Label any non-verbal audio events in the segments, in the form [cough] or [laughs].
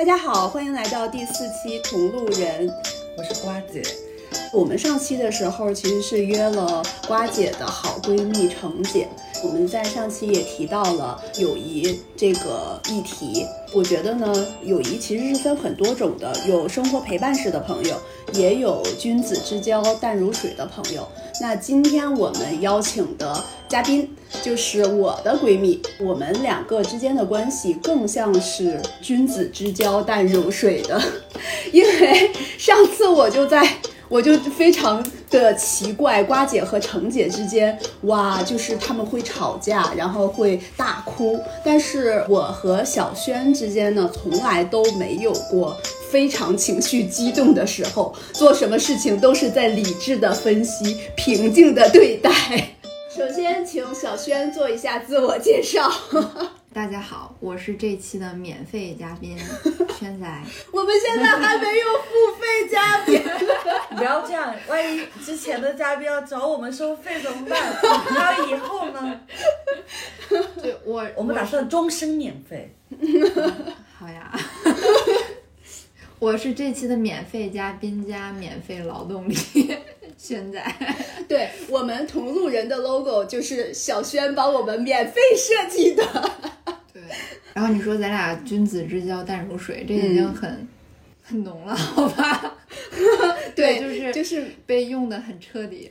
大家好，欢迎来到第四期《同路人》，我是瓜姐。我们上期的时候其实是约了瓜姐的好闺蜜程姐。我们在上期也提到了友谊这个议题。我觉得呢，友谊其实是分很多种的，有生活陪伴式的朋友，也有君子之交淡如水的朋友。那今天我们邀请的嘉宾就是我的闺蜜，我们两个之间的关系更像是君子之交淡如水的，[laughs] 因为上次我就在。我就非常的奇怪，瓜姐和程姐之间，哇，就是他们会吵架，然后会大哭。但是我和小轩之间呢，从来都没有过非常情绪激动的时候，做什么事情都是在理智的分析，平静的对待。首先，请小轩做一下自我介绍。[laughs] 大家好，我是这期的免费嘉宾 [laughs] 轩仔。我们现在还没有付费嘉宾，[laughs] 不要这样，万一之前的嘉宾要找我们收费怎么办？还有以后呢？对我，我们打算终身免费。好呀。我是这期的免费嘉宾加免费劳动力，[laughs] 现在，[laughs] 对我们同路人的 logo 就是小轩帮我们免费设计的。[laughs] 对，然后你说咱俩君子之交淡如水，这已经很很浓了，好吧？对，就是就是被用的很彻底。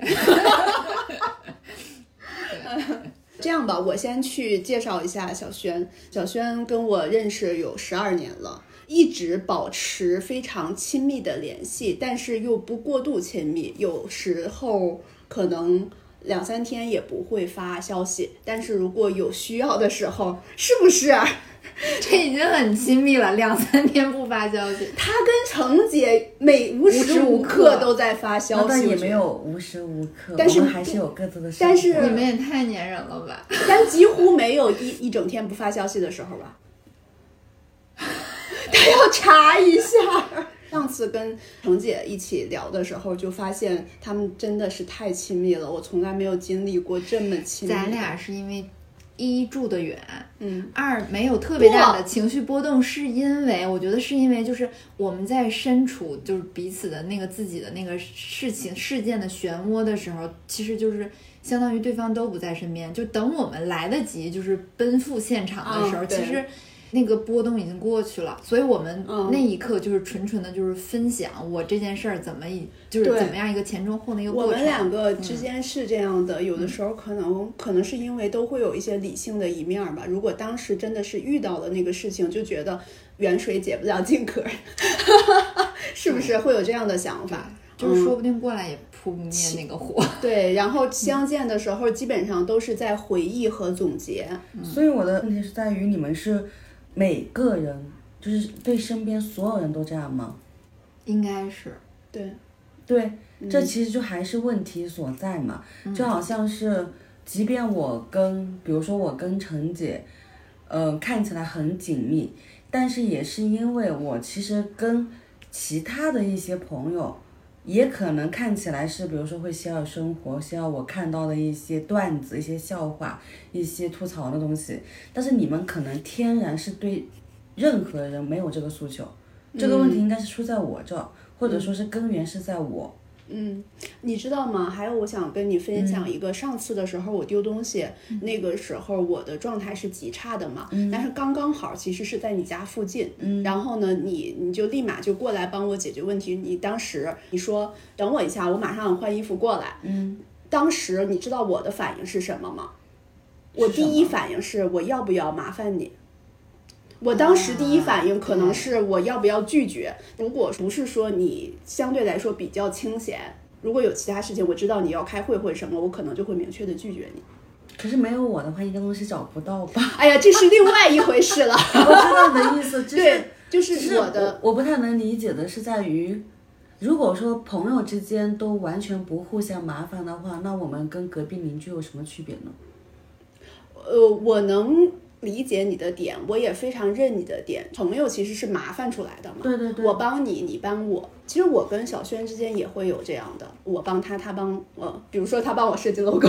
这样吧，我先去介绍一下小轩。小轩跟我认识有十二年了。一直保持非常亲密的联系，但是又不过度亲密，有时候可能两三天也不会发消息。但是如果有需要的时候，是不是？[laughs] 这已经很亲密了，两三天不发消息。[laughs] 他跟程姐每无时无刻都在发消息，也没有无时无刻，但是还是有各自的。但是你们也太粘人了吧？但几乎没有一一整天不发消息的时候吧？他要查一下。上次跟程姐一起聊的时候，就发现他们真的是太亲密了。我从来没有经历过这么亲密。咱俩是因为一住得远，嗯，二没有特别大的情绪波动，是因为我觉得是因为就是我们在身处就是彼此的那个自己的那个事情事件的漩涡的时候，其实就是相当于对方都不在身边，就等我们来得及就是奔赴现场的时候，其实。那个波动已经过去了，所以我们那一刻就是纯纯的，就是分享我这件事儿怎么以，就是怎么样一个前中后的一个过程。我们两个之间是这样的，有的时候可能可能是因为都会有一些理性的一面吧。如果当时真的是遇到了那个事情，就觉得远水解不了近渴，[laughs] 是不是会有这样的想法？就是说不定过来也扑不灭那个火。对，然后相见的时候基本上都是在回忆和总结。所以我的问题是在于你们是。每个人就是对身边所有人都这样吗？应该是，对，对，这其实就还是问题所在嘛。就好像是，即便我跟，比如说我跟陈姐，呃，看起来很紧密，但是也是因为我其实跟其他的一些朋友。也可能看起来是，比如说会需要生活，需要我看到的一些段子、一些笑话、一些吐槽的东西。但是你们可能天然是对任何人没有这个诉求，这个问题应该是出在我这，或者说是根源是在我。嗯，你知道吗？还有，我想跟你分享一个，上次的时候我丢东西，那个时候我的状态是极差的嘛，但是刚刚好，其实是在你家附近，然后呢，你你就立马就过来帮我解决问题。你当时你说等我一下，我马上换衣服过来。嗯，当时你知道我的反应是什么吗？我第一反应是我要不要麻烦你？我当时第一反应可能是我要不要拒绝？如果不是说你相对来说比较清闲，如果有其他事情，我知道你要开会或者什么，我可能就会明确的拒绝你。可是没有我的话，应该东西找不到吧？哎呀，这是另外一回事了。[laughs] 我知道你的意思，[laughs] 对，就是我的，我不太能理解的是在于，如果说朋友之间都完全不互相麻烦的话，那我们跟隔壁邻居有什么区别呢？呃，我能。理解你的点，我也非常认你的点。朋友其实是麻烦出来的嘛，对对对，我帮你，你帮我。其实我跟小轩之间也会有这样的，我帮他，他帮我。比如说他帮我设计 logo，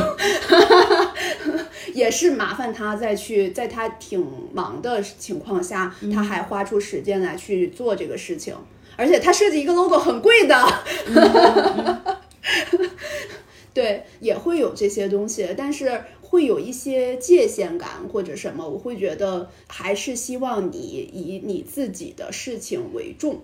[laughs] 也是麻烦他再去，在他挺忙的情况下，他还花出时间来去做这个事情，而且他设计一个 logo 很贵的。[laughs] 对，也会有这些东西，但是会有一些界限感或者什么，我会觉得还是希望你以你自己的事情为重，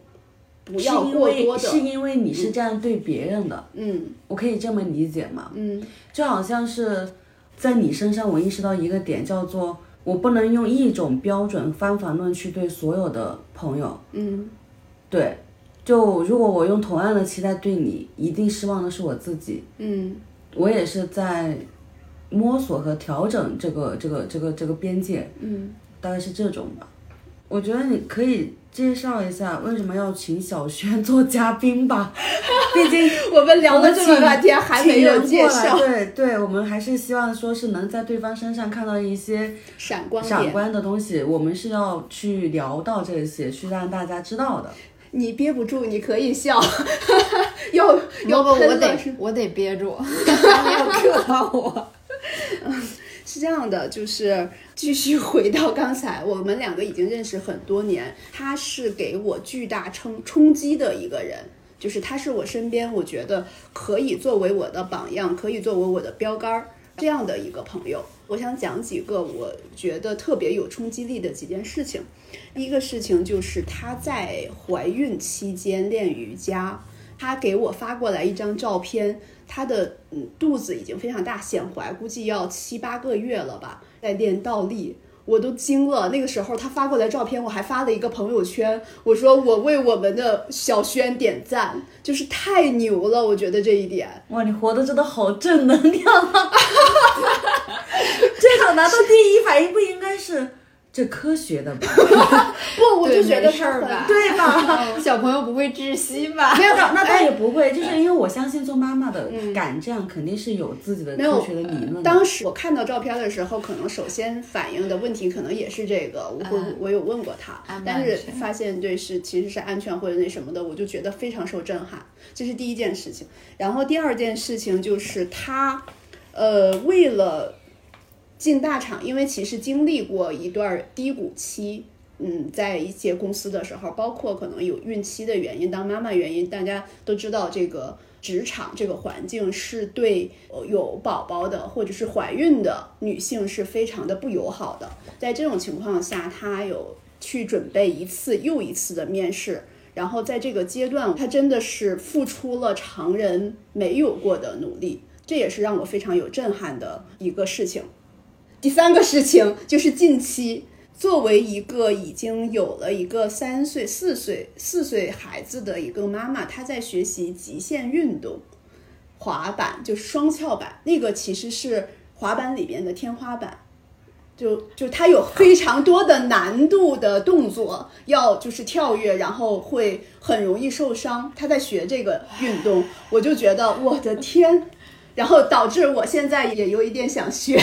不要过多的。是因为你是这样对别人的，嗯我可以这么理解吗？嗯就好像是在你身上，我意识到一个点，叫做我不能用一种标准方法论去对所有的朋友。嗯对，就如果我用同样的期待对你，一定失望的是我自己。嗯我也是在摸索和调整这个这个这个这个边界，嗯，大概是这种吧。我觉得你可以介绍一下为什么要请小轩做嘉宾吧，[laughs] 毕竟我们聊了这么半天还没有介绍对对，我们还是希望说是能在对方身上看到一些闪光。闪光的东西，我们是要去聊到这些，去让大家知道的。你憋不住，你可以笑，要 [laughs] 要不不，我得我得憋住，[laughs] 还没有 Q 到我。[laughs] 是这样的，就是继续回到刚才，我们两个已经认识很多年，他是给我巨大冲冲击的一个人，就是他是我身边我觉得可以作为我的榜样，可以作为我的标杆儿这样的一个朋友。我想讲几个我觉得特别有冲击力的几件事情。第一个事情就是她在怀孕期间练瑜伽，她给我发过来一张照片，她的嗯肚子已经非常大，显怀，估计要七八个月了吧，在练倒立。我都惊了，那个时候他发过来照片，我还发了一个朋友圈，我说我为我们的小轩点赞，就是太牛了，我觉得这一点。哇，你活的真的好正能量啊！[laughs] 这种难道第一反应不应该是这科学的吧？[laughs] 不，我就对觉得没事儿吧对吧？小朋友不会窒息吧？没有，那倒也不会，就是因为我相信做妈妈的敢这样，肯定是有自己的科学的理论的。当时我看到照片的时候，可能首先反映的问题可能也是这个，我会、嗯我有问过他但是发现对是其实是安全或者那什么的，我就觉得非常受震撼，这是第一件事情。然后第二件事情就是他，呃，为了进大厂，因为其实经历过一段低谷期。嗯，在一些公司的时候，包括可能有孕期的原因，当妈妈原因，大家都知道这个职场这个环境是对有宝宝的或者是怀孕的女性是非常的不友好的。在这种情况下，她有去准备一次又一次的面试，然后在这个阶段，她真的是付出了常人没有过的努力，这也是让我非常有震撼的一个事情。第三个事情就是近期，作为一个已经有了一个三岁、四岁、四岁孩子的一个妈妈，她在学习极限运动，滑板就是双翘板，那个其实是滑板里边的天花板。就就它有非常多的难度的动作，要就是跳跃，然后会很容易受伤。他在学这个运动，我就觉得我的天，然后导致我现在也有一点想学，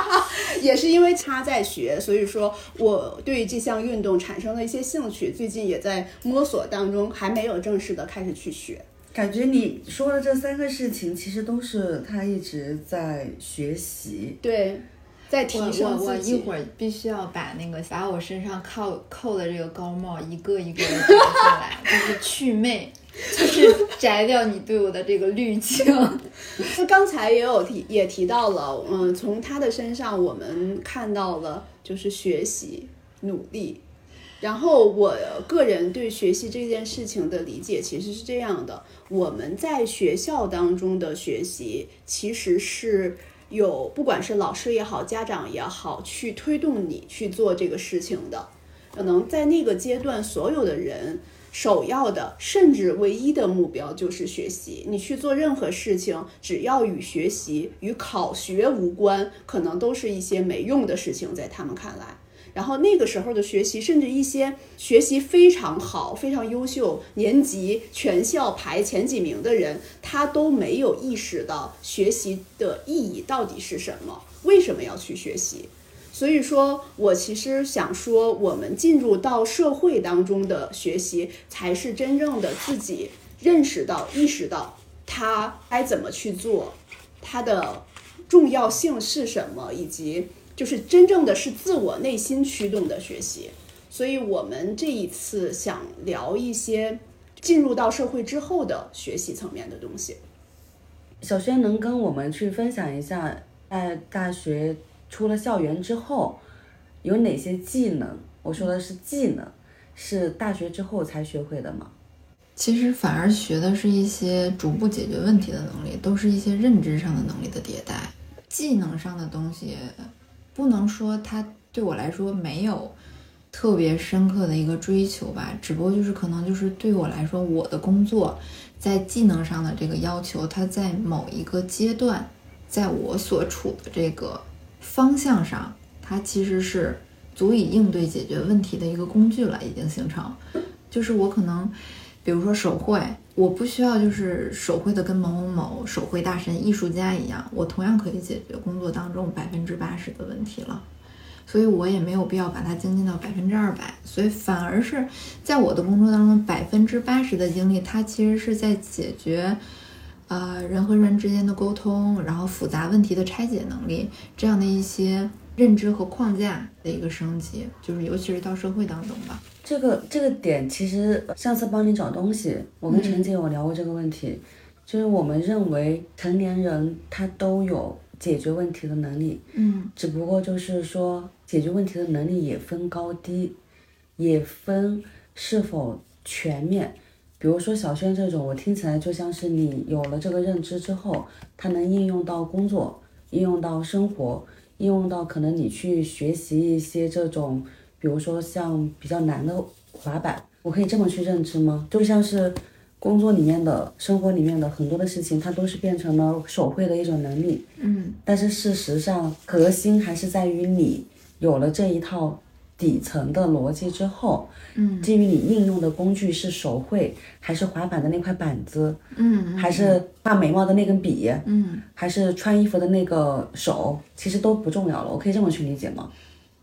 [laughs] 也是因为他在学，所以说我对这项运动产生了一些兴趣，最近也在摸索当中，还没有正式的开始去学。感觉你说的这三个事情，其实都是他一直在学习。对，在提我升我。一会儿必须要把那个把我身上扣扣的这个高帽一个一个的摘下来，就是祛魅，[laughs] 就是摘掉你对我的这个滤镜。那刚才也有提，也提到了，嗯，从他的身上我们看到了就是学习、努力。然后我个人对学习这件事情的理解其实是这样的：我们在学校当中的学习，其实是有不管是老师也好，家长也好，去推动你去做这个事情的。可能在那个阶段，所有的人首要的，甚至唯一的目标就是学习。你去做任何事情，只要与学习、与考学无关，可能都是一些没用的事情，在他们看来。然后那个时候的学习，甚至一些学习非常好、非常优秀、年级全校排前几名的人，他都没有意识到学习的意义到底是什么，为什么要去学习。所以说我其实想说，我们进入到社会当中的学习，才是真正的自己认识到、意识到他该怎么去做，他的重要性是什么，以及就是真正的是自我内心驱动的学习。所以我们这一次想聊一些进入到社会之后的学习层面的东西。小轩能跟我们去分享一下，在大学出了校园之后，有哪些技能？我说的是技能，是大学之后才学会的吗？其实反而学的是一些逐步解决问题的能力，都是一些认知上的能力的迭代。技能上的东西，不能说它对我来说没有特别深刻的一个追求吧，只不过就是可能就是对我来说，我的工作在技能上的这个要求，它在某一个阶段，在我所处的这个方向上，它其实是足以应对解决问题的一个工具了，已经形成。就是我可能，比如说手绘，我不需要就是手绘的跟某某某手绘大神、艺术家一样，我同样可以解决工作当中百分之八十的问题了。所以我也没有必要把它精进到百分之二百，所以反而是在我的工作当中，百分之八十的精力，它其实是在解决，呃，人和人之间的沟通，然后复杂问题的拆解能力，这样的一些认知和框架的一个升级，就是尤其是到社会当中吧。这个这个点，其实上次帮你找东西，我跟陈姐有聊过这个问题，就是我们认为成年人他都有解决问题的能力，嗯只不过就是说解决问题的能力也分高低，也分是否全面。比如说小轩这种，我听起来就像是你有了这个认知之后，它能应用到工作，应用到生活，应用到可能你去学习一些这种，比如说像比较难的滑板，我可以这么去认知吗？就像是工作里面的、生活里面的很多的事情，它都是变成了手绘的一种能力。嗯但是事实上，核心还是在于你有了这一套底层的逻辑之后，嗯基于你应用的工具是手绘，还是滑板的那块板子，嗯还是画眉毛的那根笔，嗯，还是穿衣服的那个手，其实都不重要了。我可以这么去理解吗？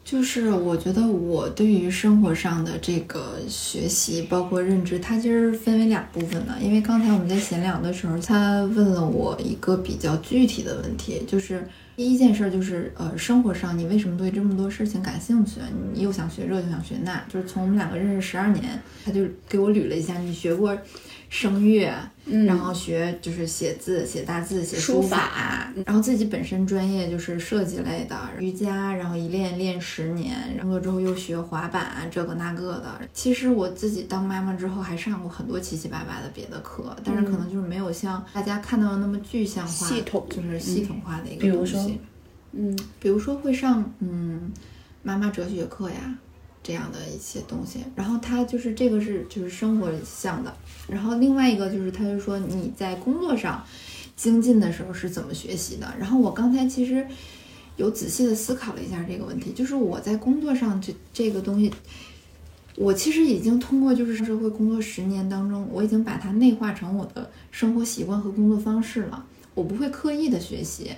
就是我觉得我对于生活上的这个学习，包括认知，它其实分为两部分的。因为刚才我们在闲聊的时候，他问了我一个比较具体的问题，就是第一件事就是，呃，生活上你为什么对这么多事情感兴趣？你又想学这，又想学那，就是从我们两个认识十二年，他就给我捋了一下，你学过声乐，嗯。然后学就是写字、写大字、写书书法法，然后自己本身专业就是设计类的瑜伽，然后一练练十年，工作之后又学滑板啊这个那个的。其实我自己当妈妈之后还上过很多七七八八的别的课，但是可能就是没有像大家看到的那么具象化、系统就是系统化的一比如说个东西。嗯。比如说会上嗯妈妈哲学课呀这样的一些东西，然后他就是这个是就是生活向的，然后另外一个就是他就说你在工作上精进的时候是怎么学习的，然后我刚才其实有仔细的思考了一下这个问题，就是我在工作上这这个东西。我其实已经通过就是社会工作十年当中，我已经把它内化成我的生活习惯和工作方式了。我不会刻意的学习，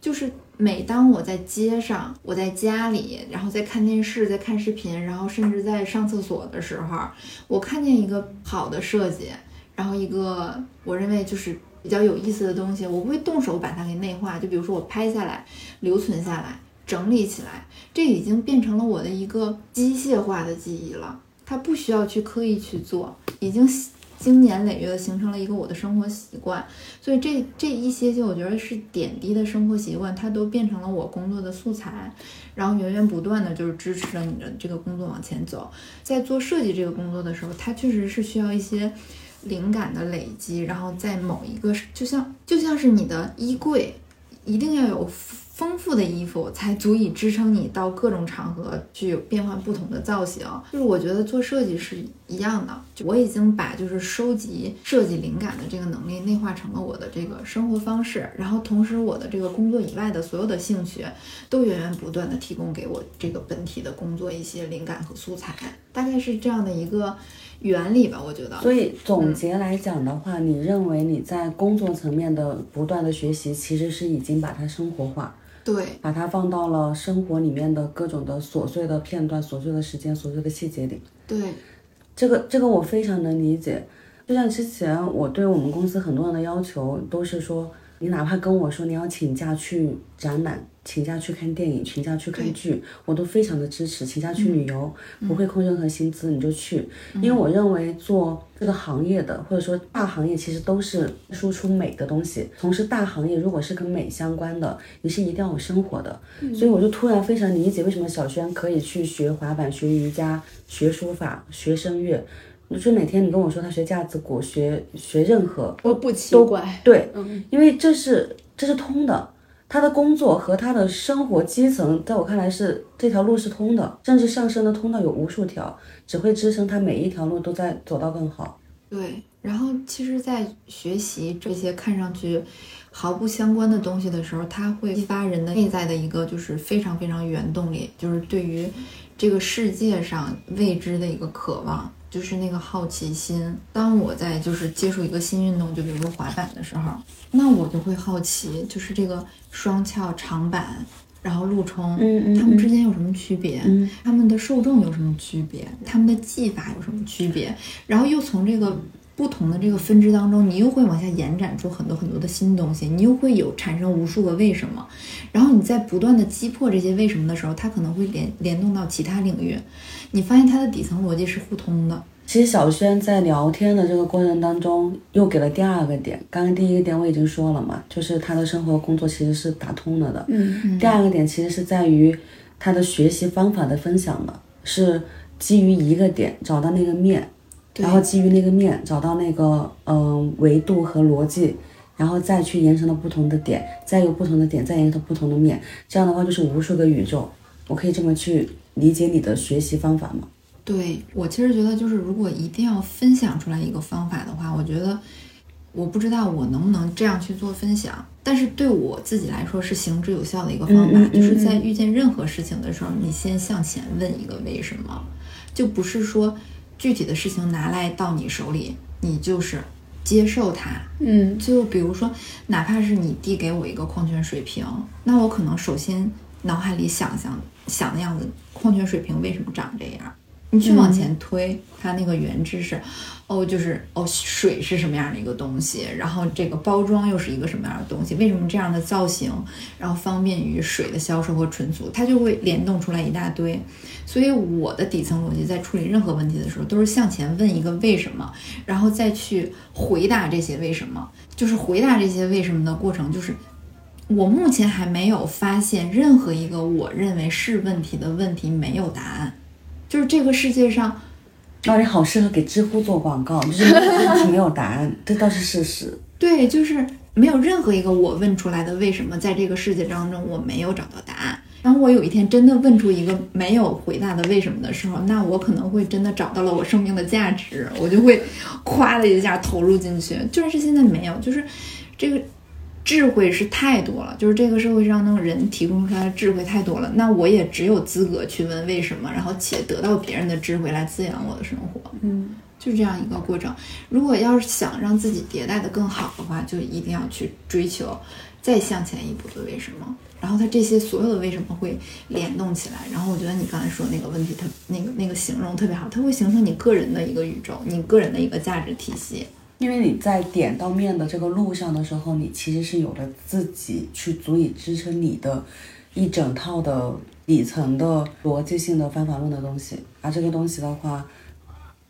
就是每当我在街上、我在家里，然后在看电视、在看视频，然后甚至在上厕所的时候，我看见一个好的设计，然后一个我认为就是比较有意思的东西，我不会动手把它给内化。就比如说我拍下来、留存下来、整理起来，这已经变成了我的一个机械化的记忆了，它不需要去刻意去做，已经经年累月的形成了一个我的生活习惯。所以这这一些些我觉得是点滴的生活习惯，它都变成了我工作的素材，然后源源不断的就是支持着你的这个工作往前走。在做设计这个工作的时候，它确实是需要一些灵感的累积，然后在某一个就像就像是你的衣柜，一定要有丰富的衣服，才足以支撑你到各种场合去变换不同的造型。就是我觉得做设计是一样的，就我已经把就是收集设计灵感的这个能力内化成了我的这个生活方式，然后同时我的这个工作以外的所有的兴趣，都源源不断的提供给我这个本体的工作一些灵感和素材，大概是这样的一个原理吧，我觉得。所以总结来讲的话，你认为你在工作层面的不断的学习，其实是已经把它生活化，对，把它放到了生活里面的各种的琐碎的片段、琐碎的时间、琐碎的细节里。对，这个这个我非常能理解。就像之前我对我们公司很多人的要求都是说，你哪怕跟我说你要请假去展览，请假去看电影，请假去看剧，我都非常的支持。请假去旅游，不会扣任何薪资，你就去。因为我认为做这个行业的，或者说大行业，其实都是输出美的东西。从事大行业，如果是跟美相关的，你是一定要有生活的。所以我就突然非常理解为什么小轩可以去学滑板、学瑜伽、学书法、学声乐。就哪天你跟我说他学架子鼓、学学任何，我不奇怪。对，因为这是这是通的，他的工作和他的生活基层，在我看来是这条路是通的，甚至上升的通道有无数条，只会支撑他每一条路都在走到更好。对，然后其实，在学习这些看上去毫不相关的东西的时候，它会激发人的内在的一个就是非常非常原动力，就是对于这个世界上未知的一个渴望。就是那个好奇心。当我在就是接触一个新运动，就比如说滑板的时候，那我就会好奇，就是这个双翘长板，然后陆冲，嗯它们之间有什么区别？嗯，他们的受众有什么区别？他们的技法有什么区别？然后又从这个。不同的这个分支当中，你又会往下延展出很多很多的新东西，你又会有产生无数个为什么，然后你在不断的击破这些为什么的时候，它可能会联联动到其他领域，你发现它的底层逻辑是互通的。其实小轩在聊天的这个过程当中，又给了第二个点，刚刚第一个点我已经说了嘛，就是他的生活工作其实是打通了的。嗯，第二个点其实是在于他的学习方法的分享嘛，是基于一个点找到那个面。然后基于那个面找到那个嗯维度和逻辑，然后再去延伸到不同的点，再有不同的点，再延伸到不同的面，这样的话就是无数个宇宙。我可以这么去理解你的学习方法吗？对我其实觉得就是如果一定要分享出来一个方法的话，我觉得我不知道我能不能这样去做分享，但是对我自己来说是行之有效的一个方法，就是在遇见任何事情的时候，你先向前问一个为什么，就不是说。具体的事情拿来到你手里，你就是接受它。嗯，就比如说，哪怕是你递给我一个矿泉水瓶，那我可能首先脑海里想象想的样子，矿泉水瓶为什么长这样？你去往前推，它那个原知识，哦，就是哦，水是什么样的一个东西，然后这个包装又是一个什么样的东西？为什么这样的造型，然后方便于水的销售和存储？它就会联动出来一大堆。所以我的底层逻辑在处理任何问题的时候，都是向前问一个为什么，然后再去回答这些为什么。就是回答这些为什么的过程，就是我目前还没有发现任何一个我认为是问题的问题没有答案。就是这个世界上，哦，你好适合给知乎做广告，就是问题没有答案，这倒是事实。[laughs] 对，就是没有任何一个我问出来的为什么，在这个世界当中我没有找到答案。当我有一天真的问出一个没有回答的为什么的时候，那我可能会真的找到了我生命的价值，我就会咵的一下投入进去。就是现在没有，就是这个智慧是太多了，就是这个社会上那种人提供出来的智慧太多了，那我也只有资格去问为什么，然后且得到别人的智慧来滋养我的生活。嗯，就是这样一个过程。如果要是想让自己迭代的更好的话，就一定要去追求再向前一步的为什么。然后它这些所有的为什么会联动起来？然后我觉得你刚才说那个问题，它那个那个形容特别好，它会形成你个人的一个宇宙，你个人的一个价值体系。因为你在点到面的这个路上的时候，你其实是有了自己去足以支撑你的一整套的底层的逻辑性的方法论的东西。而这个东西的话，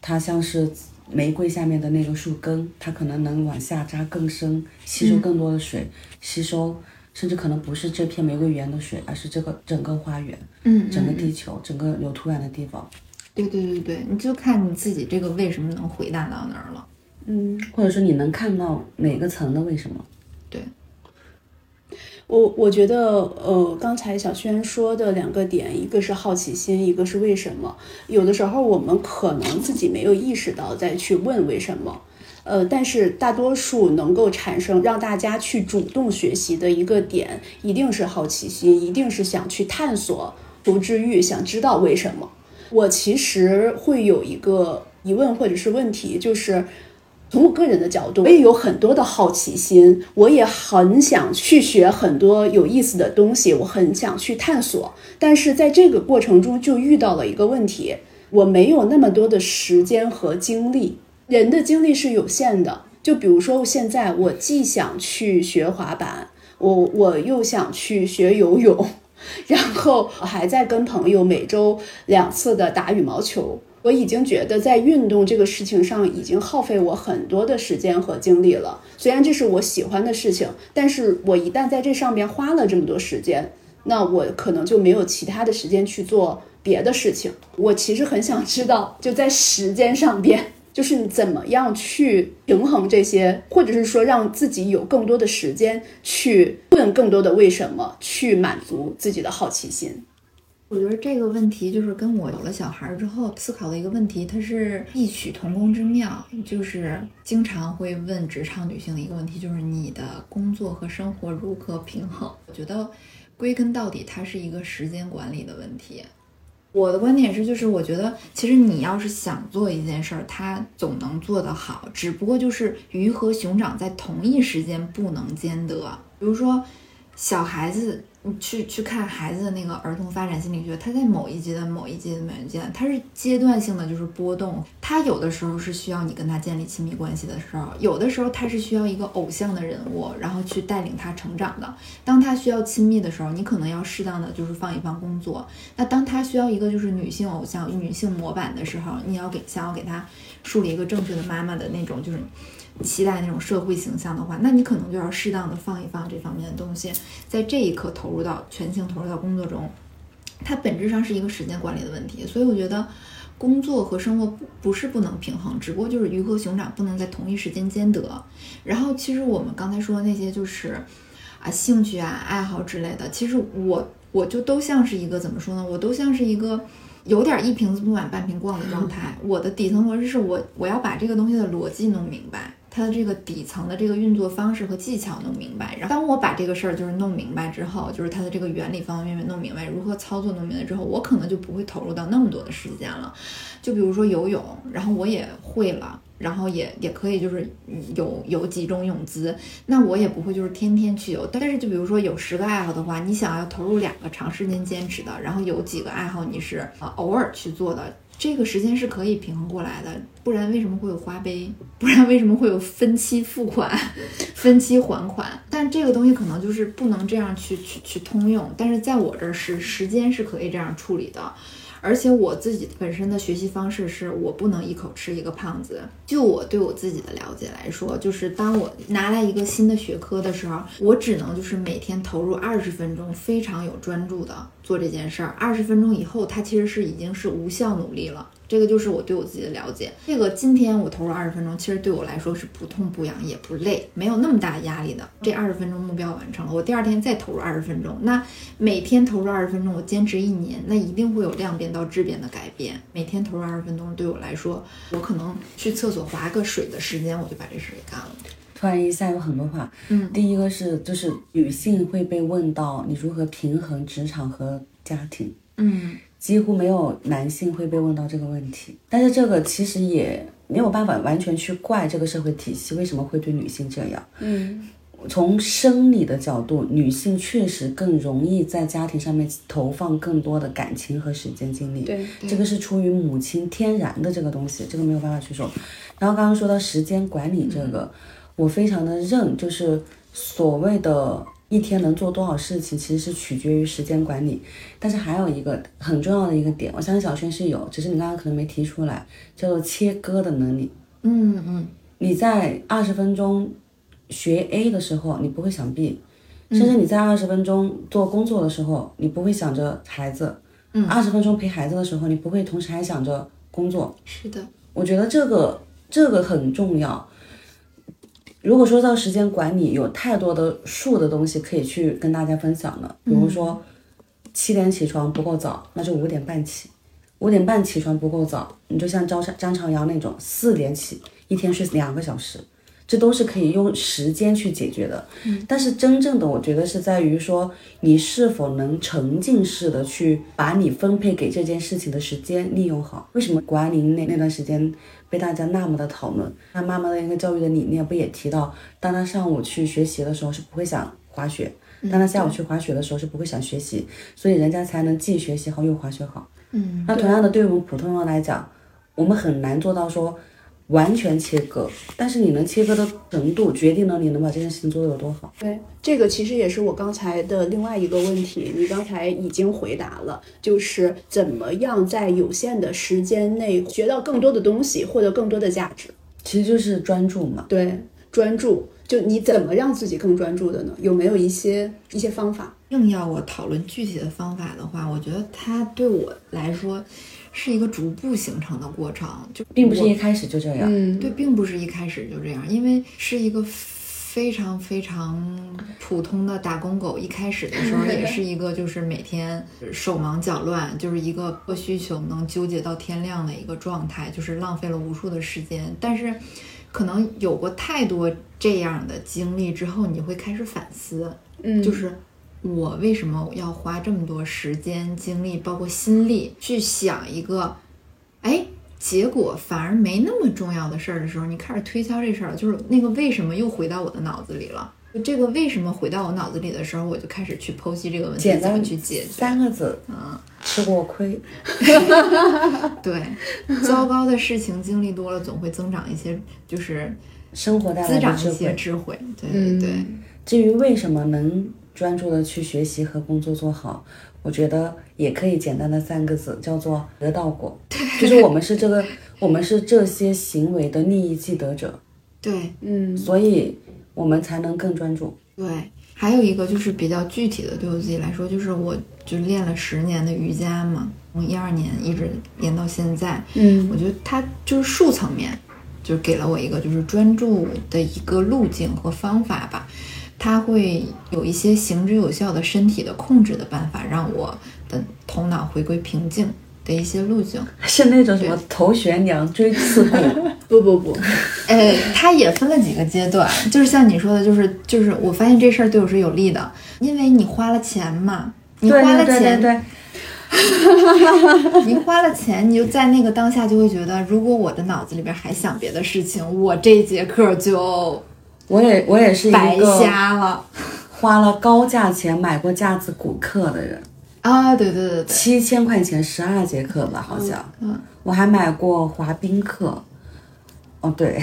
它像是玫瑰下面的那个树根，它可能能往下扎更深，吸收更多的水，吸收。甚至可能不是这片玫瑰园的水，而是这个整个花园，嗯，整个地球，整个有土壤的地方。对对对对，你就看你自己这个为什么能回答到那儿了，嗯，或者说你能看到哪个层的为什么？对，我我觉得，呃，刚才小轩说的两个点，一个是好奇心，一个是为什么。有的时候我们可能自己没有意识到再去问为什么。呃，但是大多数能够产生让大家去主动学习的一个点，一定是好奇心，一定是想去探索、求知欲，想知道为什么。我其实会有一个疑问或者是问题，就是从我个人的角度，我也有很多的好奇心，我也很想去学很多有意思的东西，我很想去探索。但是在这个过程中，就遇到了一个问题，我没有那么多的时间和精力。人的精力是有限的。就比如说现在我既想去学滑板，我我又想去学游泳，[laughs] 然后我还在跟朋友每周两次的打羽毛球。我已经觉得在运动这个事情上已经耗费我很多的时间和精力了。虽然这是我喜欢的事情，但是我一旦在这上面花了这么多时间，那我可能就没有其他的时间去做别的事情。我其实很想知道，就在时间上边，就是你怎么样去平衡这些，或者是说让自己有更多的时间去问更多的为什么，去满足自己的好奇心。我觉得这个问题就是跟我有了小孩之后思考的一个问题，它是异曲同工之妙。就是经常会问职场女性的一个问题，就是你的工作和生活如何平衡？我觉得归根到底，它是一个时间管理的问题。我的观点是，就是我觉得其实你要是想做一件事儿，它总能做得好，只不过就是鱼和熊掌在同一时间不能兼得。比如说小孩子。你去去看孩子的那个儿童发展心理学，他在某一阶段、某一阶段、某一阶段，他是阶段性的，就是波动。他有的时候是需要你跟他建立亲密关系的时候，有的时候他是需要一个偶像的人物，然后去带领他成长的。当他需要亲密的时候，你可能要适当的就是放一放工作。那当他需要一个就是女性偶像、女性模板的时候，你要给想要给他树立一个正确的妈妈的那种就是。期待那种社会形象的话，那你可能就要适当的放一放这方面的东西，在这一刻投入到全情投入到工作中，它本质上是一个时间管理的问题。所以我觉得，工作和生活不不是不能平衡，只不过就是鱼和熊掌不能在同一时间兼得。然后其实我们刚才说的那些就是啊兴趣啊爱好之类的，其实我我就都像是一个怎么说呢？我都像是一个。有点一瓶子不满半瓶逛的状态。我的底层逻辑是我我要把这个东西的逻辑弄明白，它的这个底层的这个运作方式和技巧弄明白。然后当我把这个事儿就是弄明白之后，就是它的这个原理方方面面弄明白，如何操作弄明白之后，我可能就不会投入到那么多的时间了。就比如说游泳，然后我也会了。然后也也可以，就是有有几种泳姿，那我也不会就是天天去游。但是就比如说有十个爱好的话，你想要投入两个长时间坚持的，然后有几个爱好你是啊偶尔去做的，这个时间是可以平衡过来的。不然为什么会有花呗？[laughs] 不然为什么会有分期付款、[laughs] 分期还款？但这个东西可能就是不能这样去去去通用。但是在我这儿是时间是可以这样处理的。而且我自己本身的学习方式是我不能一口吃一个胖子。就我对我自己的了解来说，就是当我拿来一个新的学科的时候，我只能就是每天投入二十分钟，非常有专注的做这件事儿。二十分钟以后，它其实是已经是无效努力了。这个就是我对我自己的了解。这个今天我投入二十分钟，其实对我来说是不痛不痒也不累，没有那么大压力的。这二十分钟目标完成了，我第二天再投入二十分钟。那每天投入二十分钟，我坚持一年，那一定会有量变到质变的改变。每天投入二十分钟，对我来说，我可能去厕所划个水的时间，我就把这事给干了。突然一下有很多话，嗯，第一个是就是女性会被问到你如何平衡职场和家庭，嗯。几乎没有男性会被问到这个问题，但是这个其实也没有办法完全去怪这个社会体系为什么会对女性这样。嗯，从生理的角度，女性确实更容易在家庭上面投放更多的感情和时间精力。对，这个是出于母亲天然的这个东西，这个没有办法去说。然后刚刚说到时间管理这个，我非常的认，就是所谓的。一天能做多少事情，其实是取决于时间管理。但是还有一个很重要的一个点，我相信小轩是有，只是你刚刚可能没提出来，叫做切割的能力。嗯嗯，你在二十分钟学 A 的时候，你不会想 B，甚至你在二十分钟做工作的时候，你不会想着孩子。嗯，二十分钟陪孩子的时候，你不会同时还想着工作。是的，我觉得这个这个很重要。如果说到时间管理，有太多的数的东西可以去跟大家分享了。比如说，七点起床不够早，那就五点半起；五点半起床不够早，你就像张张朝阳那种四点起，一天睡两个小时。这都是可以用时间去解决的，但是真正的我觉得是在于说你是否能沉浸式的去把你分配给这件事情的时间利用好。为什么谷爱凌那那段时间被大家那么的讨论？她妈妈的一个教育的理念不也提到，当她上午去学习的时候是不会想滑雪，当她下午去滑雪的时候是不会想学习，所以人家才能既学习好又滑雪好。嗯，那同样的对于我们普通人来讲，我们很难做到说。完全切割，但是你能切割的程度，决定了你能把这件事情做得有多好。对，这个其实也是我刚才的另外一个问题，你刚才已经回答了，就是怎么样在有限的时间内学到更多的东西，获得更多的价值。其实就是专注嘛。对，专注。就你怎么让自己更专注的呢？有没有一些一些方法？硬要我讨论具体的方法的话，我觉得它对我来说是一个逐步形成的过程，就并不是一开始就这样。嗯，对，并不是一开始就这样，因为是一个非常非常普通的打工狗。一开始的时候也是一个就是每天手忙脚乱，就是一个破需求能纠结到天亮的一个状态，就是浪费了无数的时间。但是可能有过太多这样的经历之后，你会开始反思，嗯，就是我为什么要花这么多时间、精力，包括心力去想一个，哎，结果反而没那么重要的事儿的时候，你开始推敲这事儿，就是那个为什么又回到我的脑子里了。这个为什么回到我脑子里的时候，我就开始去剖析这个问题，怎么去解决。三个字，嗯，吃过亏。[laughs] 对，糟糕的事情经历多了，总会增长一些，就是生活带来滋的智长一些慧。智慧。对嗯对对。至于为什么能专注的去学习和工作做好，我觉得也可以简单的三个字，叫做得到果。就是我们是这个，我们是这些行为的利益既得者，对嗯所以我们才能更专注。对，还有一个就是比较具体的，对我自己来说，就是我就练了十年的瑜伽嘛，从一二年一直练到现在，嗯我觉得它就是术层面，就给了我一个就是专注的一个路径和方法吧。它会有一些行之有效的身体的控制的办法，让我的头脑回归平静的一些路径。[laughs] 是那种什么头悬梁锥刺股，[laughs] 不不不，呃，它也分了几个阶段，就是像你说的，就是就是我发现这事儿对我是有利的，因为你花了钱嘛，你花了钱，对对，[laughs] 你花了钱，你就在那个当下就会觉得，如果我的脑子里边还想别的事情，我这节课就我也我也是一白个瞎了花了高价钱买过架子鼓课的人，啊！对对对对，七千块钱十二节课吧，好像。嗯，我还买过滑冰课。哦，对，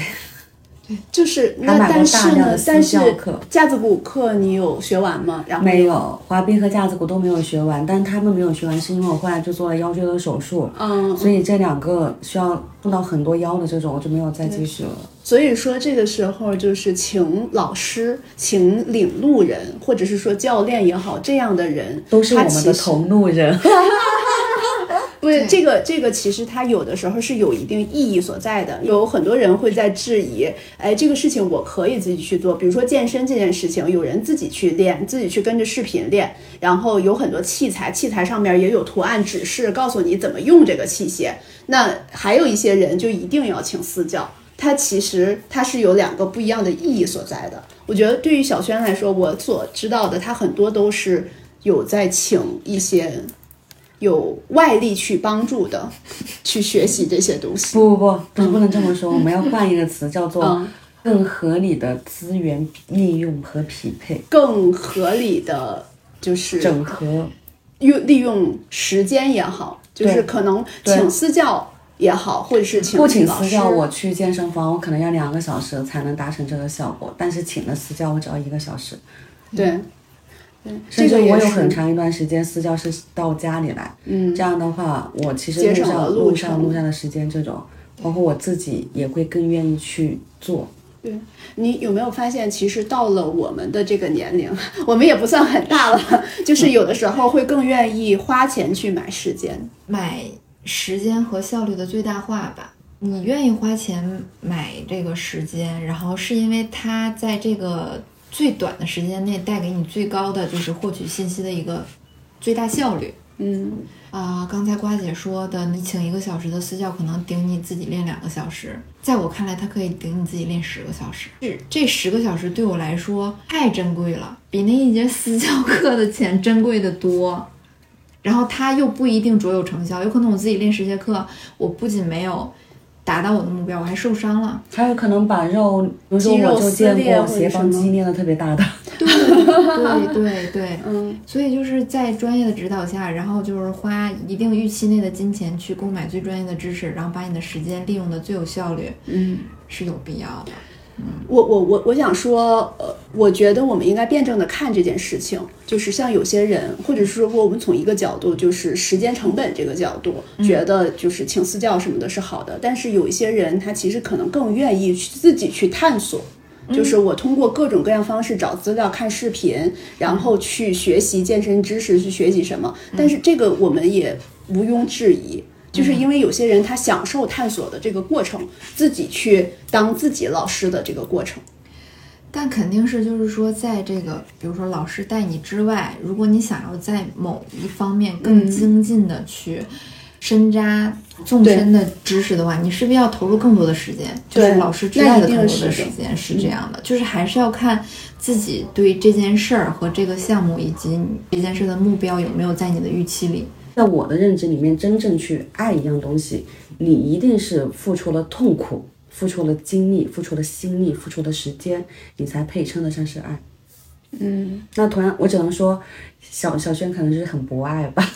对就是还买过那但是大量的，呢但是私教课架子鼓课你有学完吗？然后没有滑冰和架子鼓都没有学完，但他们没有学完是因为我后来就做了腰椎的手术，嗯，所以这两个需要动到很多腰的这种，我就没有再继续了。所以说这个时候就是请老师、请领路人，或者是说教练也好，这样的人都是我们的同路人。[laughs] [laughs] 不是这个，这个其实它有的时候是有一定意义所在的。有很多人会在质疑，哎，这个事情我可以自己去做，比如说健身这件事情，有人自己去练，自己去跟着视频练，然后有很多器材，器材上面也有图案指示，告诉你怎么用这个器械。那还有一些人就一定要请私教，它其实它是有两个不一样的意义所在的。我觉得对于小轩来说，我所知道的，他很多都是有在请一些有外力去帮助的，去学习这些东西。不不不，不是不能这么说，我们要换一个词，叫做嗯更合理的资源利用和匹配，更合理的就是整合。用利用时间也好，就是可能请私教也好，或者是请不请私教，我去健身房，我可能要两个小时才能达成这个效果，但是请了私教，我只要一个小时。对对，甚至这个也是我有很长一段时间私教是到家里来，嗯这样的话，我其实路上路上路上的时间这种，包括我自己也会更愿意去做。对你有没有发现，其实到了我们的这个年龄，[laughs] 我们也不算很大了，[laughs] 就是有的时候会更愿意花钱去买时间。买时间和效率的最大化吧。你愿意花钱买这个时间，然后是因为它在这个最短的时间内带给你最高的就是获取信息的一个最大效率。嗯啊、刚才瓜姐说的，你请一个小时的私教，可能顶你自己练两个小时。在我看来，它可以顶你自己练十个小时。是这十个小时对我来说太珍贵了，比那一节私教课的钱珍贵的多。然后它又不一定卓有成效，有可能我自己练十节课，我不仅没有达到我的目标，我还受伤了。还有可能把肉，比如说肌肉我就见撕裂过斜方肌练的特别大的，对对对对，[laughs] 嗯，所以就是在专业的指导下，然后就是花一定预期内的金钱去购买最专业的知识，然后把你的时间利用的最有效率，嗯，是有必要的。我我我我想说，呃，我觉得我们应该辩证的看这件事情，就是像有些人，或者是说我们从一个角度，就是时间成本这个角度，觉得就是请私教什么的是好的，但是有一些人他其实可能更愿意去自己去探索。就是我通过各种各样方式找资料、看视频，然后去学习健身知识，去学习什么。但是这个我们也毋庸置疑，就是因为有些人他享受探索的这个过程，自己去当自己老师的这个过程。但肯定是就是说，在这个比如说老师带你之外，如果你想要在某一方面更精进的去深扎纵深的知识的话，你是不是要投入更多的时间，就是老师之外的更多的时间是这样的，就是还是要看自己对这件事儿和这个项目以及你这件事的目标有没有在你的预期里。在我的认知里面，真正去爱一样东西，你一定是付出了痛苦，付出了精力，付出了心力，付出了时间，你才配称得上是爱。嗯，那同样，我只能说，小小轩可能就是很博爱吧，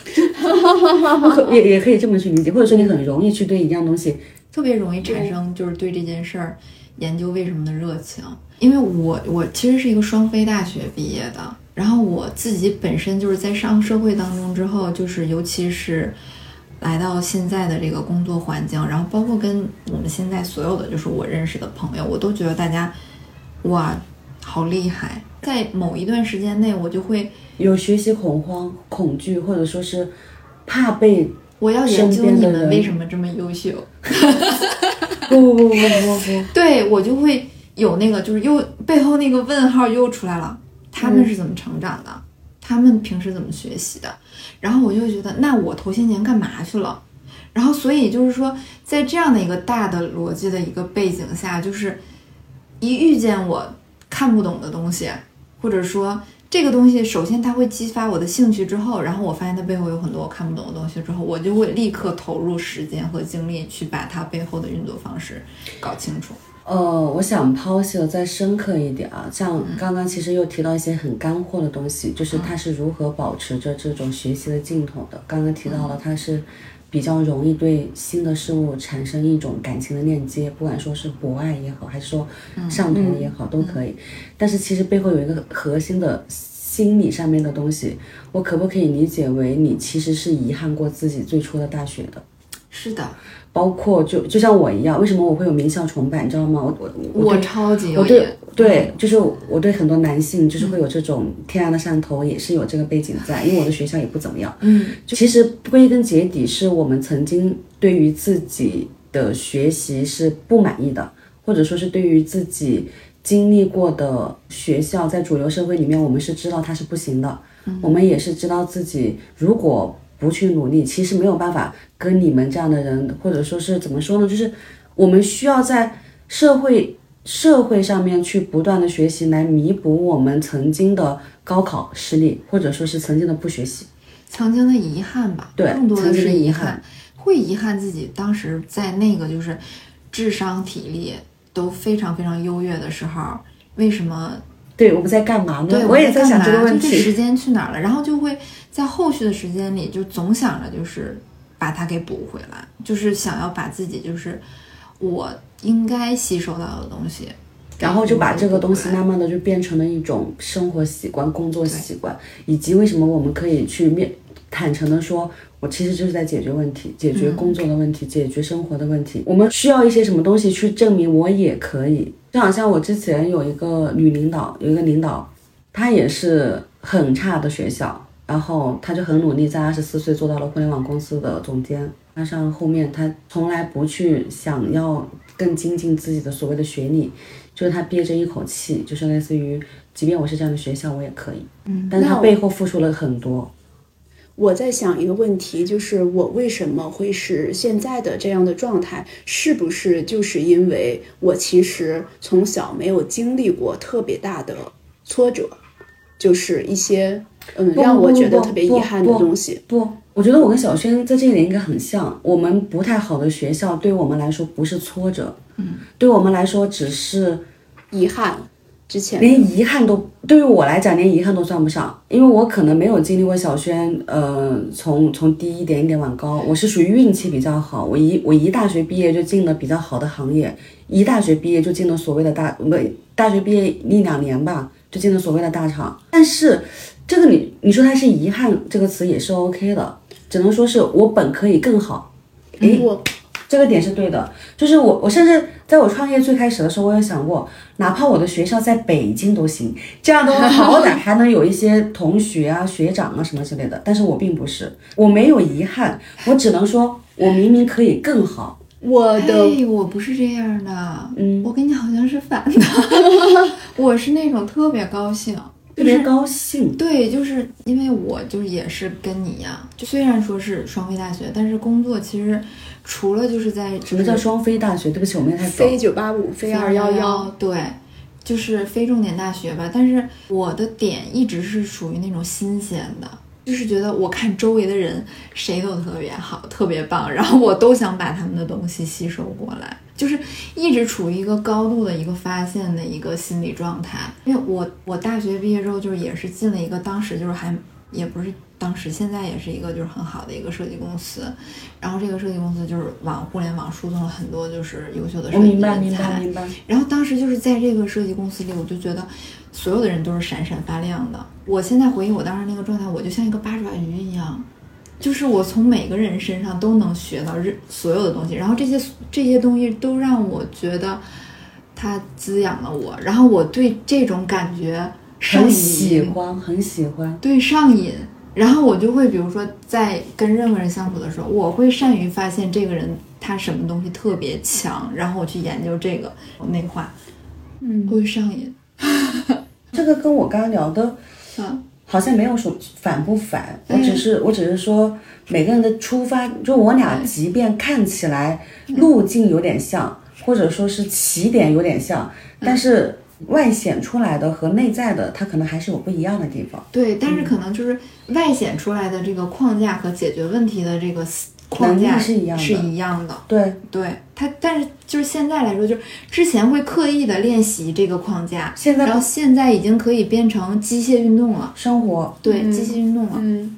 [laughs] 也也可以这么去理解，或者说你很容易去对一样东西，特别容易产生就是对这件事儿研究为什么的热情。因为我我其实是一个双非大学毕业的，然后我自己本身就是在上社会当中之后，就是尤其是来到现在的这个工作环境，然后包括跟我们现在所有的就是我认识的朋友，我都觉得大家哇好厉害，在某一段时间内，我就会有学习恐慌、恐惧，或者说是怕被我要研究你们为什么这么优秀。[laughs] 不不不不不不，对我就会有那个，就是又背后那个问号又出来了。他们是怎么成长的？他们平时怎么学习的？然后我就会觉得，那我头些年干嘛去了？然后所以就是说，在这样的一个大的逻辑的一个背景下，就是一遇见我看不懂的东西，或者说这个东西，首先它会激发我的兴趣，之后，然后我发现它背后有很多我看不懂的东西，之后我就会立刻投入时间和精力去把它背后的运作方式搞清楚。呃，我想剖析的再深刻一点啊，像刚刚其实又提到一些很干货的东西，就是他是如何保持着这种学习的劲头的。刚刚提到了他是比较容易对新的事物产生一种感情的链接，不管说是博爱也好，还是说上头也好，都可以。但是其实背后有一个核心的心理上面的东西，我可不可以理解为你其实是遗憾过自己最初的大学的？是的，包括就就像我一样，为什么我会有名校崇拜？你知道吗？我我我超级有我对。对，就是我对很多男性就是会有这种天然的上头，也是有这个背景在，因为我的学校也不怎么样。嗯，就其实归根结底是我们曾经对于自己的学习是不满意的，或者说是对于自己经历过的学校，在主流社会里面，我们是知道它是不行的，我们也是知道自己如果不去努力，其实没有办法跟你们这样的人，或者说是怎么说呢，就是我们需要在社会社会上面去不断的学习，来弥补我们曾经的高考失利，或者说是曾经的不学习。曾经的遗憾吧，对更多的是遗憾会遗憾自己当时在那个就是智商、体力都非常非常优越的时候，为什么？对，我们在干嘛呢？对，我也在想这个问题这时。间去哪儿了？然后就会在后续的时间里，就总想着就是把它给补回来，就是想要把自己就是我应该吸收到的东西，然后就把这个东西慢慢的就变成了一种生活习惯、工作习惯，以及为什么我们可以去面坦诚的说，我其实就是在解决问题，解决工作的问题，解决生活的问题。我们需要一些什么东西去证明我也可以？就好像我之前有一个女领导，有一个领导，她也是很差的学校，然后他就很努力，在二十四岁做到了互联网公司的总监。加上后面他从来不去想要更精进自己的所谓的学历，就是他憋着一口气，就是类似于，即便我是这样的学校，我也可以。嗯，但是她那我背后付出了很多。我在想一个问题，就是我为什么会是现在的这样的状态？是不是就是因为我其实从小没有经历过特别大的挫折，就是一些嗯不让我觉得特别遗憾的东西。不，我觉得我跟小轩在这一点应该很像。我们不太好的学校对我们来说不是挫折，嗯，对我们来说只是遗憾。之前连遗憾都对于我来讲连遗憾都算不上，因为我可能没有经历过小轩，呃，从从低一点一点往高，我是属于运气比较好。我一我一大学毕业就进了比较好的行业，一大学毕业就进了所谓的大不大学毕业一两年吧，就进了所谓的大厂。但是这个你你说它是遗憾这个词也是 OK 的，只能说是我本可以更好。诶，我这个点是对的，就是我我甚至。在我创业最开始的时候，我也想过，哪怕我的学校在北京都行，这样的话 [laughs] 好歹还能有一些同学啊、学长啊什么之类的。但是我并不是，我没有遗憾，我只能说，我明明可以更好。我的，我不是这样的，嗯，我跟你好像是反的，[laughs] 我是那种特别高兴。特别高兴，对，就是因为我就是也是跟你一样，就虽然说是双非大学，但是工作其实除了就是在什么叫双非大学？对不起，我没太懂。非九八五，非二幺幺，对，就是非重点大学吧。但是我的点一直是属于那种新鲜的，就是觉得我看周围的人谁都特别好，特别棒，然后我都想把他们的东西吸收过来。就是一直处于一个高度的一个发现的一个心理状态，因为我我大学毕业之后就是也是进了一个当时就是还也不是当时现在也是一个就是很好的一个设计公司，然后这个设计公司就是往互联网输送了很多就是优秀的设计人才，明白明白。然后当时就是在这个设计公司里，我就觉得所有的人都是闪闪发亮的。我现在回忆我当时那个状态，我就像一个八爪鱼一样。就是我从每个人身上都能学到日所有的东西，然后这些这些东西都让我觉得它滋养了我，然后我对这种感觉很喜欢，很喜欢，对上瘾。然后我就会比如说在跟任何人相处的时候，我会善于发现这个人他什么东西特别强，然后我去研究这个内化，嗯，会上瘾。这个跟我刚刚聊的，嗯。好像没有什么反不反，我只是我只是说每个人的出发，就我俩即便看起来路径有点像，或者说是起点有点像，但是外显出来的和内在的，它可能还是有不一样的地方。对，但是可能就是外显出来的这个框架和解决问题的这个。框架是一样的，是一样的。对对，他但是就是现在来说，就是之前会刻意的练习这个框架，现在然后现在已经可以变成机械运动了，生活对机械运动了。嗯。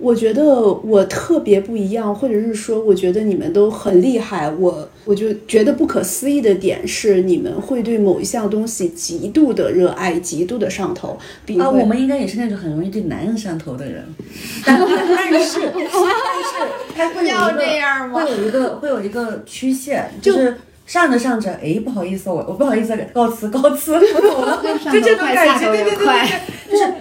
我觉得我特别不一样，或者是说，我觉得你们都很厉害。我我就觉得不可思议的点是，你们会对某一项东西极度的热爱，极度的上头。啊，我们应该也是那种很容易对男人上头的人。但但是但是他会有一个会有一个会有一个曲线，就是上着上着，哎，不好意思，我我不好意思，告辞告辞，我走了，[laughs] 就这种感觉，对对对对，就是，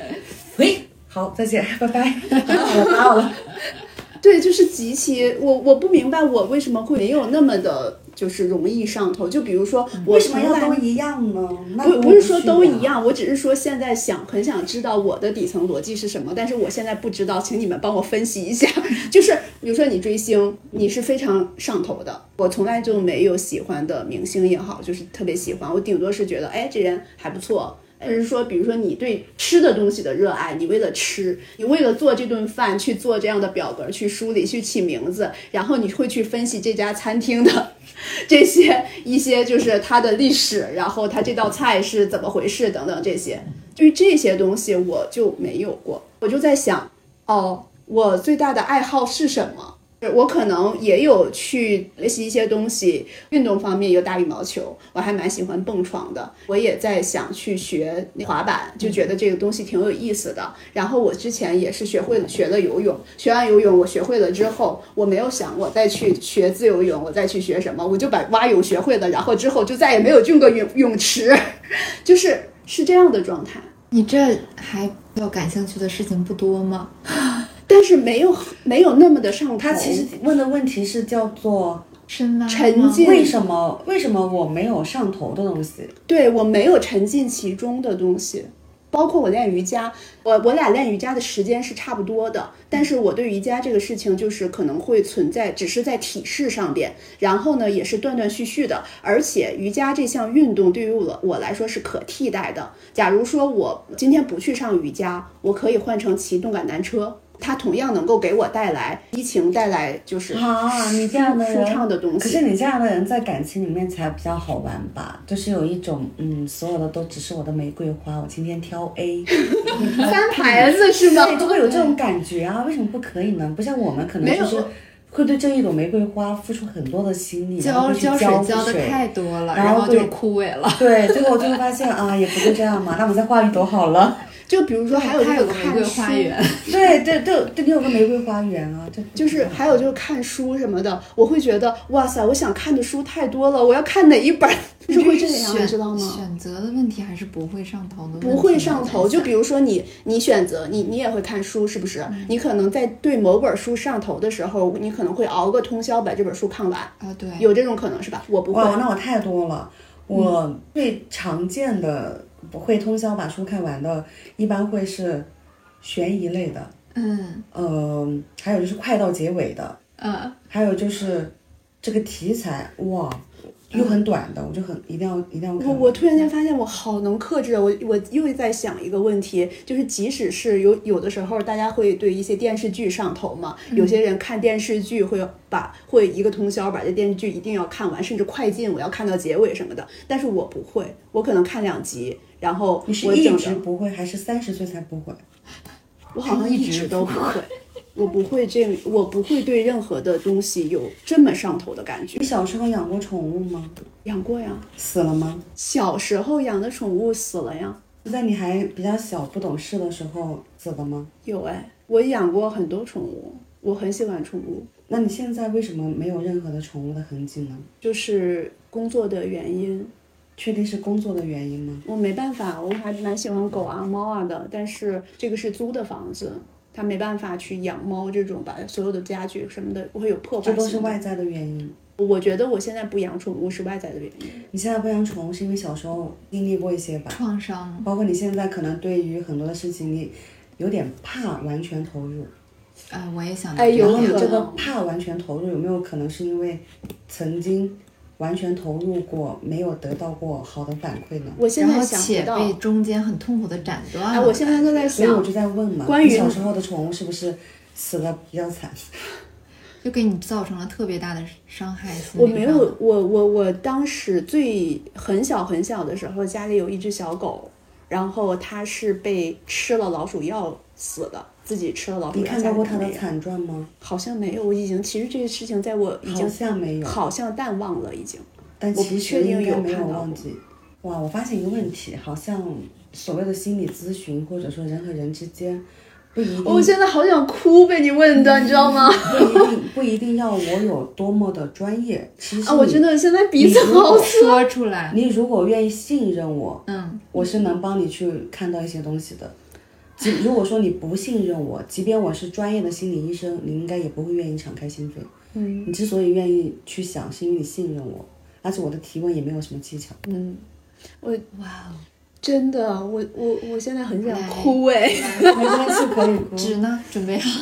喂。好，再见，[laughs] 拜拜。[laughs] 我打扰了。[laughs] 对，就是极其我我不明白我为什么会没有那么的，就是容易上头。就比如说，为什么要都一样呢？不不是说都一样，我只是说现在想很想知道我的底层逻辑是什么，但是我现在不知道，请你们帮我分析一下。就是比如说你追星，你是非常上头的，我从来就没有喜欢的明星也好，就是特别喜欢，我顶多是觉得哎这人还不错。或者是说，比如说你对吃的东西的热爱，你为了吃，你为了做这顿饭去做这样的表格，去梳理，去起名字，然后你会去分析这家餐厅的 [laughs] 这些一些就是它的历史，然后它这道菜是怎么回事等等这些。对于这些东西，我就没有过。我就在想，哦，我最大的爱好是什么？我可能也有去学习一些东西，运动方面有打羽毛球，我还蛮喜欢蹦床的。我也在想去学滑板，就觉得这个东西挺有意思的。然后我之前也是学会了学了游泳，学完游泳我学会了之后，我没有想我再去学自由泳，我再去学什么，我就把蛙泳学会了。然后之后就再也没有进过泳泳池，[laughs] 就是是这样的状态。你这还要感兴趣的事情不多吗？但是没有没有那么的上头。他其实问的问题是叫做深沉浸。为什么为什么我没有上头的东西？对我没有沉浸其中的东西。包括我练瑜伽，我我俩练瑜伽的时间是差不多的，但是我对瑜伽这个事情就是可能会存在，只是在体式上边，然后呢也是断断续续的，而且瑜伽这项运动对于我我来说是可替代的。假如说我今天不去上瑜伽，我可以换成骑动感单车，它同样能够给我带来激情，带来就是啊，你这样的舒人畅的东西。可是你这样的人在感情里面才比较好玩吧？就是有一种嗯，所有的都只是我的玫瑰花，我今天挑 A，[laughs] 翻牌子是吗？[laughs] 对，就会有这种感觉啊？为什么不可以呢？不像我们可能就是会对这一朵玫瑰花付出很多的心力，浇浇水浇浇的太多了，然后就枯萎了。[laughs] 对，最后我就会发现啊，也不就这样嘛，那我们再画一朵好了。就比如说还有它有看书花园，对对对对，你有个玫瑰花园啊，就就是还有就是看书什么的，我会觉得哇塞，我想看的书太多了，我要看哪一本是 [laughs] 会这样，你知道吗？选择的问题还是不会上头的问题，不会上头，就比如如说你，你选择你，你也会看书，是不是？你可能在对某本书上头的时候，你可能会熬个通宵把这本书看完，啊，对，有这种可能是吧？我不会，哇，那我太多了。我最常见的不会通宵把书看完的，一般会是悬疑类的，嗯。呃、还有就是快到结尾的，嗯，还有就是这个题材哇，又很短的，我就很一定要一定要。我我突然间发现我好能克制啊！我我又在想一个问题，就是即使是有有的时候大家会对一些电视剧上头嘛，有些人看电视剧会把会一个通宵把这电视剧一定要看完，甚至快进我要看到结尾什么的。但是我不会，我可能看两集，然后你是一我整个直不会，还是三十岁才不会？我好像一直都不会，我不会这我不会对任何的东西有这么上头的感觉你。小时候养过宠物吗？养过呀，死了吗？小时候养的宠物死了呀。在你还比较小不懂事的时候死的吗？有哎，我养过很多宠物，我很喜欢宠物，那你现在为什么没有任何的宠物的痕迹呢？就是工作的原因，确定是工作的原因吗？我没办法，我还蛮喜欢狗啊、猫啊的，但是这个是租的房子，它没办法去养猫这种，把所有的家具什么的不会有破坏这。都是外在的原因。我觉得我现在不养宠物是外在的原因。你现在不养宠物是因为小时候经历过一些吧？创伤，包括你现在可能对于很多的事情你有点怕完全投入，呃，我也想到哎有然后你这个怕完全投入有没有可能是因为曾经完全投入过，没有得到过好的反馈呢？我现然后在想不到，且被中间很痛苦的斩断了。哎，我现在都在想，所以我就在问嘛，关于小时候的宠物是不是死的比较惨？就给你造成了特别大的伤害。我没有，我我我当时最很小很小的时候，家里有一只小狗，然后它是被吃了老鼠药死的，自己吃了老鼠你。看到过他的惨状吗？好像没有，我已经其实这个事情在我已好经像没有，好像淡忘了，已经。但我不其实确定应该没有忘记。哇，我发现一个问题，好像所谓的心理咨询或者说人和人之间，不一定我现在好想哭，被你问的，你知道吗？不一定不一定要我有多么的专业，其实啊，我真的现在鼻子好酸。说出来，你如果愿意信任我，嗯，我是能帮你去看到一些东西的。即如果说你不信任我，即便我是专业的心理医生，你应该也不会愿意敞开心扉。嗯你之所以愿意去想，是因为你信任我，而且我的提问也没有什么技巧。嗯，我哇哦，真的，我我我现在很想哭哎，没关系，可以哭。[laughs] 纸呢？准备好？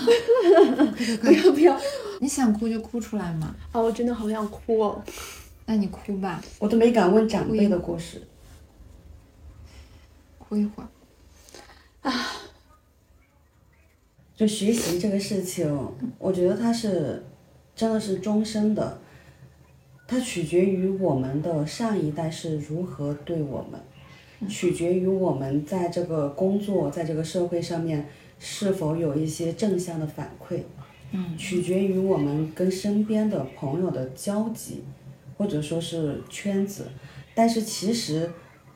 [laughs] 不要不要你想哭就哭出来嘛，啊！我真的好想哭哦。那你哭吧，我都没敢问长辈的故事。哭一会儿。就学习这个事情，我觉得它是真的是终身的，它取决于我们的上一代是如何对我们，取决于我们在这个工作在这个社会上面是否有一些正向的反馈，嗯，取决于我们跟身边的朋友的交集，或者说是圈子，但是其实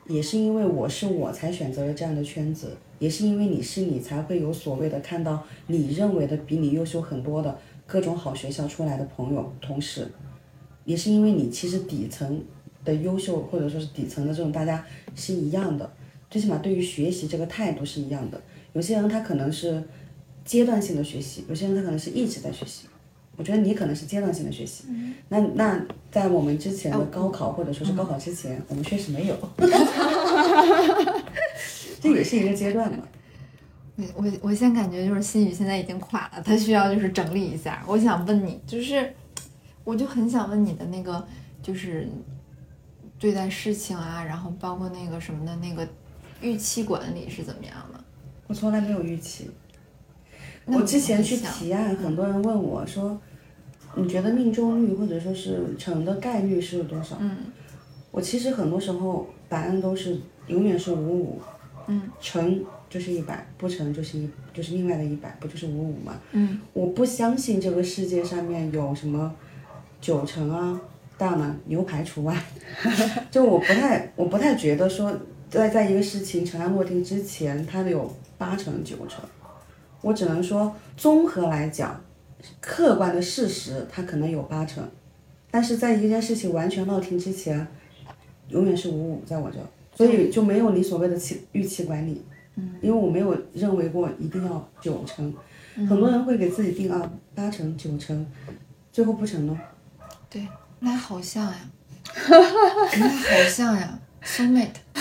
也是因为我是我才选择了这样的圈子，也是因为你是你才会有所谓的看到你认为的比你优秀很多的各种好学校出来的朋友同事，也是因为你其实底层的优秀或者说是底层的这种大家是一样的，最起码对于学习这个态度是一样的。有些人他可能是阶段性的学习，有些人他可能是一直在学习。我觉得你可能是阶段性的学习，那那在我们之前的高考或者说是高考之前，我们确实没有，[laughs] 这也是一个阶段嘛。我我我现在感觉就是心宇现在已经垮了，他需要就是整理一下。我想问你，就是我就很想问你的那个，就是对待事情啊，然后包括那个什么的那个预期管理是怎么样的？我从来没有预期，那我之前去提案，很多人问我说，你觉得命中率或者说是成的概率是多少？嗯我其实很多时候答案都是永远是五五，嗯，成就是一百，不成就是一就是另外的一百，不就是五五嘛？嗯我不相信这个世界上面有什么九成啊，当然牛排除外，[laughs] 就我不太我不太觉得说在在一个事情尘埃落定之前，它有八成九成，我只能说综合来讲，客观的事实它可能有八成，但是在一件事情完全落定之前，永远是五五在我这，所以就没有你所谓的期预期管理。嗯，因为我没有认为过一定要九成，很多人会给自己定啊八成九成，最后不成呢。对，我俩好像呀，我俩好像呀，soul mate。[laughs]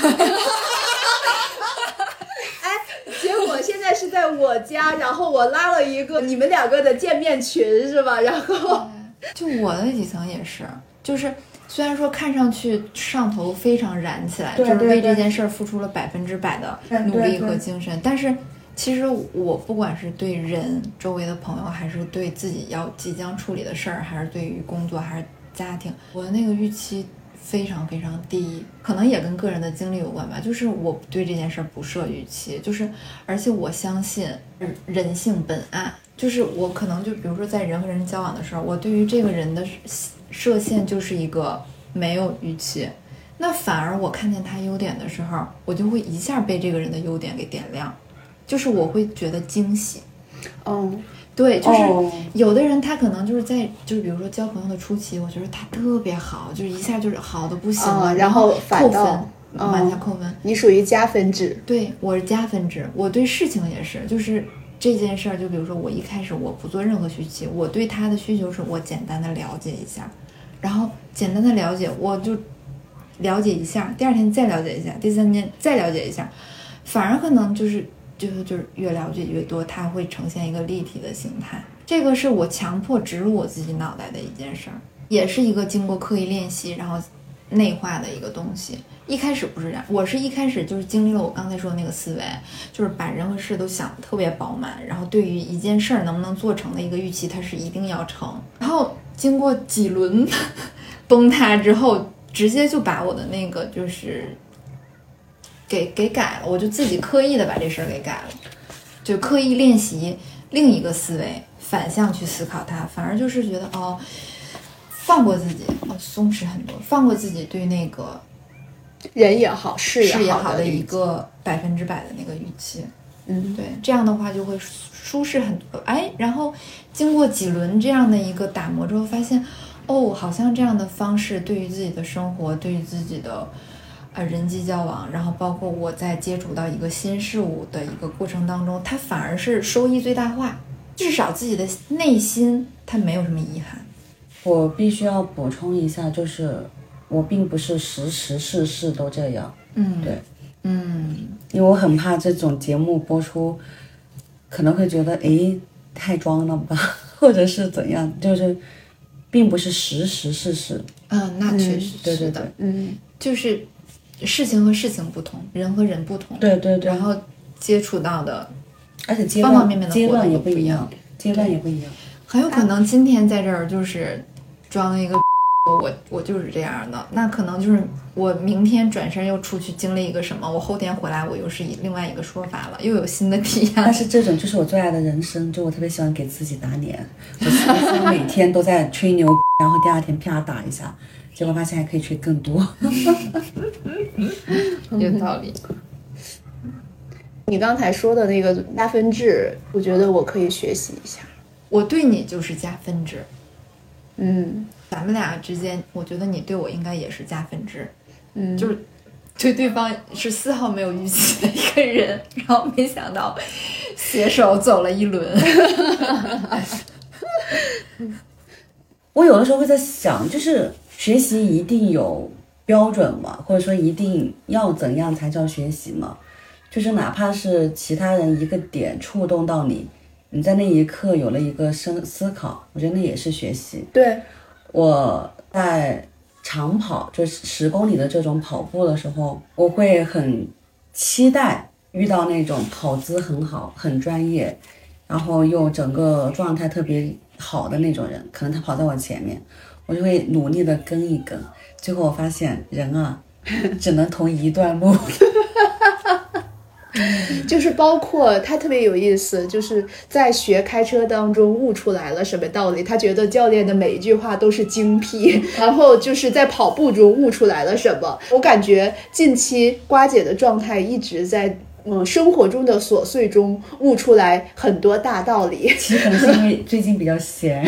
结果现在是在我家，然后我拉了一个你们两个的见面群是吧？然后就我的几层也是，就是虽然说看上去上头非常燃起来，就是为这件事儿付出了百分之百的努力和精神，但是其实我不管是对人、周围的朋友，还是对自己要即将处理的事儿，还是对于工作，还是家庭，我的那个预期非常非常低，可能也跟个人的经历有关吧。就是我对这件事儿不设预期，就是而且我相信人性本暗，就是我可能就比如说在人和人交往的时候，我对于这个人的设限就是一个没有预期。那反而我看见他优点的时候，我就会一下被这个人的优点给点亮，就是我会觉得惊喜。嗯，对，就是哦有的人他可能就是在就是比如说交朋友的初期，我觉得他特别好，就是一下就是好的不行了，啊然然后反扣倒分，往下嗯扣分。你属于加分制，对我是加分制，我对事情也是，就是这件事儿，就比如说我一开始我不做任何预期，我对他的需求是我简单的了解一下，然后简单的了解，我就了解一下，第二天再了解一下，第三天再了解一下，反而可能就是就是就是越了解越多，它会呈现一个立体的形态。这个是我强迫植入我自己脑袋的一件事儿，也是一个经过刻意练习然后内化的一个东西。一开始不是这样，我是一开始就是经历了我刚才说的那个思维，就是把人和事都想得特别饱满，然后对于一件事儿能不能做成的一个预期，它是一定要成。然后经过几轮 [laughs] 崩塌之后，直接就把我的那个就是给给改了，我就自己刻意的把这事儿给改了，就刻意练习另一个思维，反向去思考它，反而就是觉得哦，放过自己，哦，松弛很多，放过自己对那个人也好，事事业好好的一，个百分之百的那个预期。嗯，对，这样的话就会舒舒适很多。哎，然后经过几轮这样的一个打磨之后，发现，哦，好像这样的方式对于自己的生活，对于自己的呃人际交往，然后包括我在接触到一个新事物的一个过程当中，它反而是收益最大化，至少自己的内心它没有什么遗憾。我必须要补充一下，就是我并不是时时事事都这样，嗯，对，嗯，因为我很怕这种节目播出，可能会觉得诶太装了吧，[laughs] 或者是怎样，就是并不是时时事事，嗯，那确实对对是的，对，嗯，就是事情和事情不同，人和人不同，对对对，然后接触到的而且阶方方面面的活阶段也不一样阶段也不一样。很有可能今天在这儿就是装一个 [laughs] 我我就是这样的，那可能就是我明天转身又出去经历一个什么，我后天回来我又是以另外一个说法了，又有新的体验。[laughs] 但是这种就是我最爱的人生，就我特别喜欢给自己打脸，我每天都在吹牛，然后第二天啪打一下，结果发现还可以吹更多。[laughs] 有道理。你刚才说的那个加分制，我觉得我可以学习一下。我对你就是加分制，嗯咱们俩之间，我觉得你对我应该也是加分制，嗯，就是对对方是丝毫没有预期的一个人，然后没想到携手走了一轮。[laughs] 我有的时候会在想，就是学习一定有标准吗？或者说一定要怎样才叫学习吗？就是哪怕是其他人一个点触动到你，你在那一刻有了一个深思考，我觉得那也是学习。对，我在长跑，就是十公里的这种跑步的时候，我会很期待遇到那种跑姿很好、很专业，然后又整个状态特别好的那种人，可能他跑在我前面，我就会努力的跟一跟。最后我发现人啊，[laughs] 只能同一段路。[laughs] 就是包括他特别有意思，就是在学开车当中悟出来了什么道理。他觉得教练的每一句话都是精辟，[laughs] 然后就是在跑步中悟出来了什么。我感觉近期瓜姐的状态一直在嗯生活中的琐碎中悟出来很多大道理。其实可能是因为最近比较闲。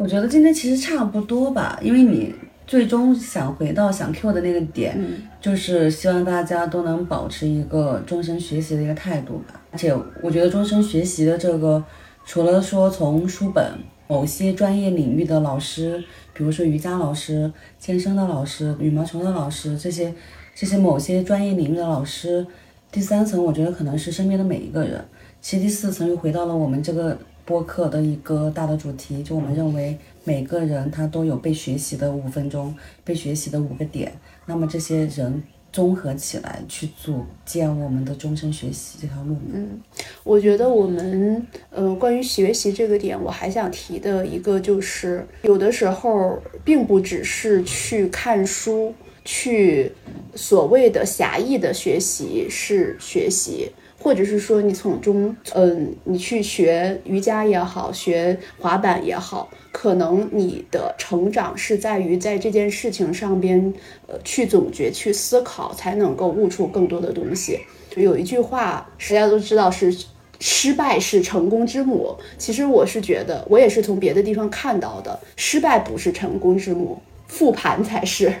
我觉得今天其实差不多吧，因为你。最终想回到想 Q 的那个点，就是希望大家都能保持一个终身学习的一个态度吧。而且我觉得终身学习的这个，除了说从书本、某些专业领域的老师，比如说瑜伽老师、健身的老师、羽毛球的老师这些这些某些专业领域的老师，第三层我觉得可能是身边的每一个人。其实第四层又回到了我们这个播客的一个大的主题，就我们认为。每个人他都有被学习的五分钟，被学习的五个点。那么这些人综合起来去组建我们的终身学习这条路。嗯，我觉得我们呃，关于学习这个点，我还想提的一个就是，有的时候并不只是去看书，去所谓的狭义的学习是学习。或者是说你从中，嗯，你去学瑜伽也好，学滑板也好，可能你的成长是在于在这件事情上边，呃，去总结、去思考，才能够悟出更多的东西。就有一句话，大家都知道是“失败是成功之母”。其实我是觉得，我也是从别的地方看到的，失败不是成功之母，复盘才是。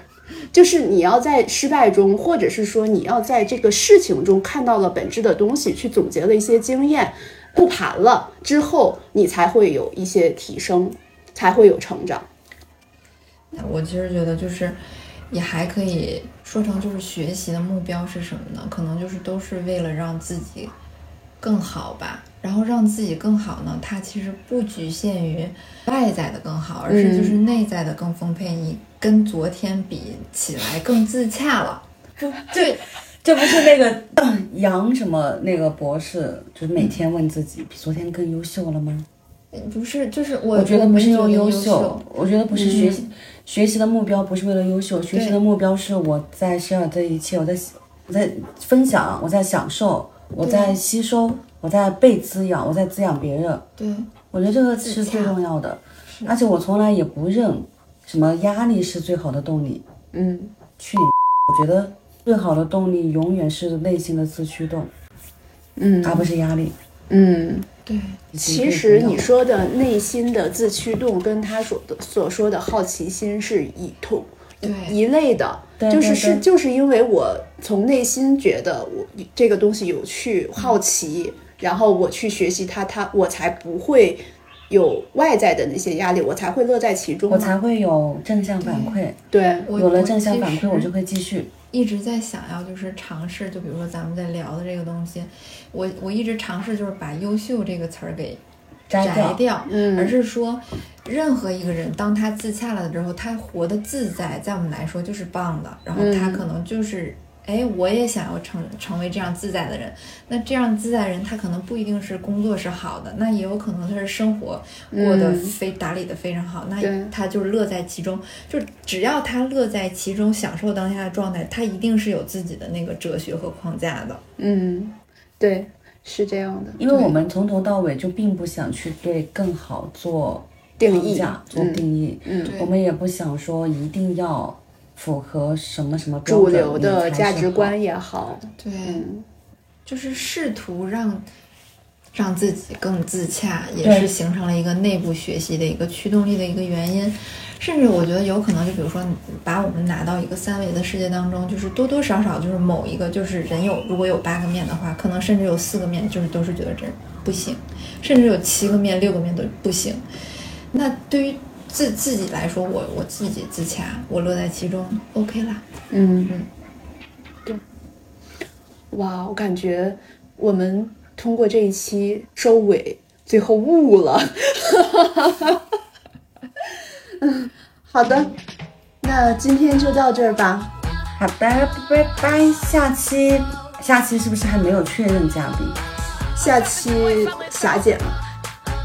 就是你要在失败中，或者是说你要在这个事情中看到了本质的东西，去总结了一些经验，复盘了之后，你才会有一些提升，才会有成长。那我其实觉得，就是也还可以说成，就是学习的目标是什么呢？可能就是都是为了让自己更好吧。然后让自己更好呢，它其实不局限于外在的更好，而是就是内在的更丰沛。你跟昨天比起来更自洽了，不，这这不是那个 [clears throat] 杨什么那个博士，就是每天问自己比昨天更优秀了吗？不是，就是我我觉得不是用优秀，我觉得不是学习学习的目标不是为了优秀，学习的目标是我在 share 这一切，我在我在分享，我在享受，我在吸收。我在被滋养，我在滋养别人。对，我觉得这个是最重要的。而且我从来也不认什么压力是最好的动力。嗯，去你！我觉得最好的动力永远是内心的自驱动。嗯，而不是压力。嗯，对。其实你说的内心的自驱动，跟他所的所说的好奇心是一同一类的。就是是就是因为我从内心觉得我这个东西有趣、好奇，然后我去学习它，它我才不会有外在的那些压力，我才会乐在其中，我才会有正向反馈。对，有了正向反馈，我就会继续。一直在想要就是尝试，就比如说咱们在聊的这个东西，我我一直尝试就是把“优秀”这个词儿给。摘掉，嗯，而是说，任何一个人当他自洽了之后，他活得自在，在我们来说就是棒的。然后他可能就是，哎，我也想要成成为这样自在的人。那这样自在人，他可能不一定是工作是好的，那也有可能他是生活过得非打理的非常好。那他就是乐在其中，就只要他乐在其中，享受当下的状态，他一定是有自己的那个哲学和框架的。嗯，对。是这样的，因为我们从头到尾就并不想去对更好做定义、做定义，嗯，我们也不想说一定要符合什么什么主流的价值观也好，对，就是试图让让自己更自洽，也是形成了一个内部学习的一个驱动力的一个原因。甚至我觉得有可能，就比如说，把我们拿到一个三维的世界当中，就是多多少少就是某一个，就是人有如果有八个面的话，可能甚至有四个面就是都是觉得这不行，甚至有七个面、六个面都不行。那对于自自己来说，我我自己自洽，我乐在其中，OK 啦。嗯嗯，对。哇，我感觉我们通过这一期收尾，最后悟了。[laughs] 嗯，[laughs] 好的，那今天就到这儿吧。好的，拜拜。下期下期是不是还没有确认嘉宾？下期霞姐嘛，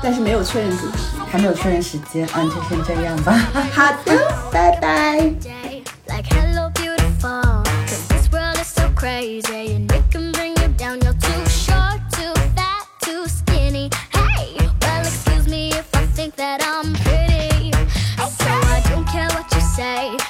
但是没有确认主题，还没有确认时间，嗯，就先这样吧。[laughs] 好的，拜拜。say.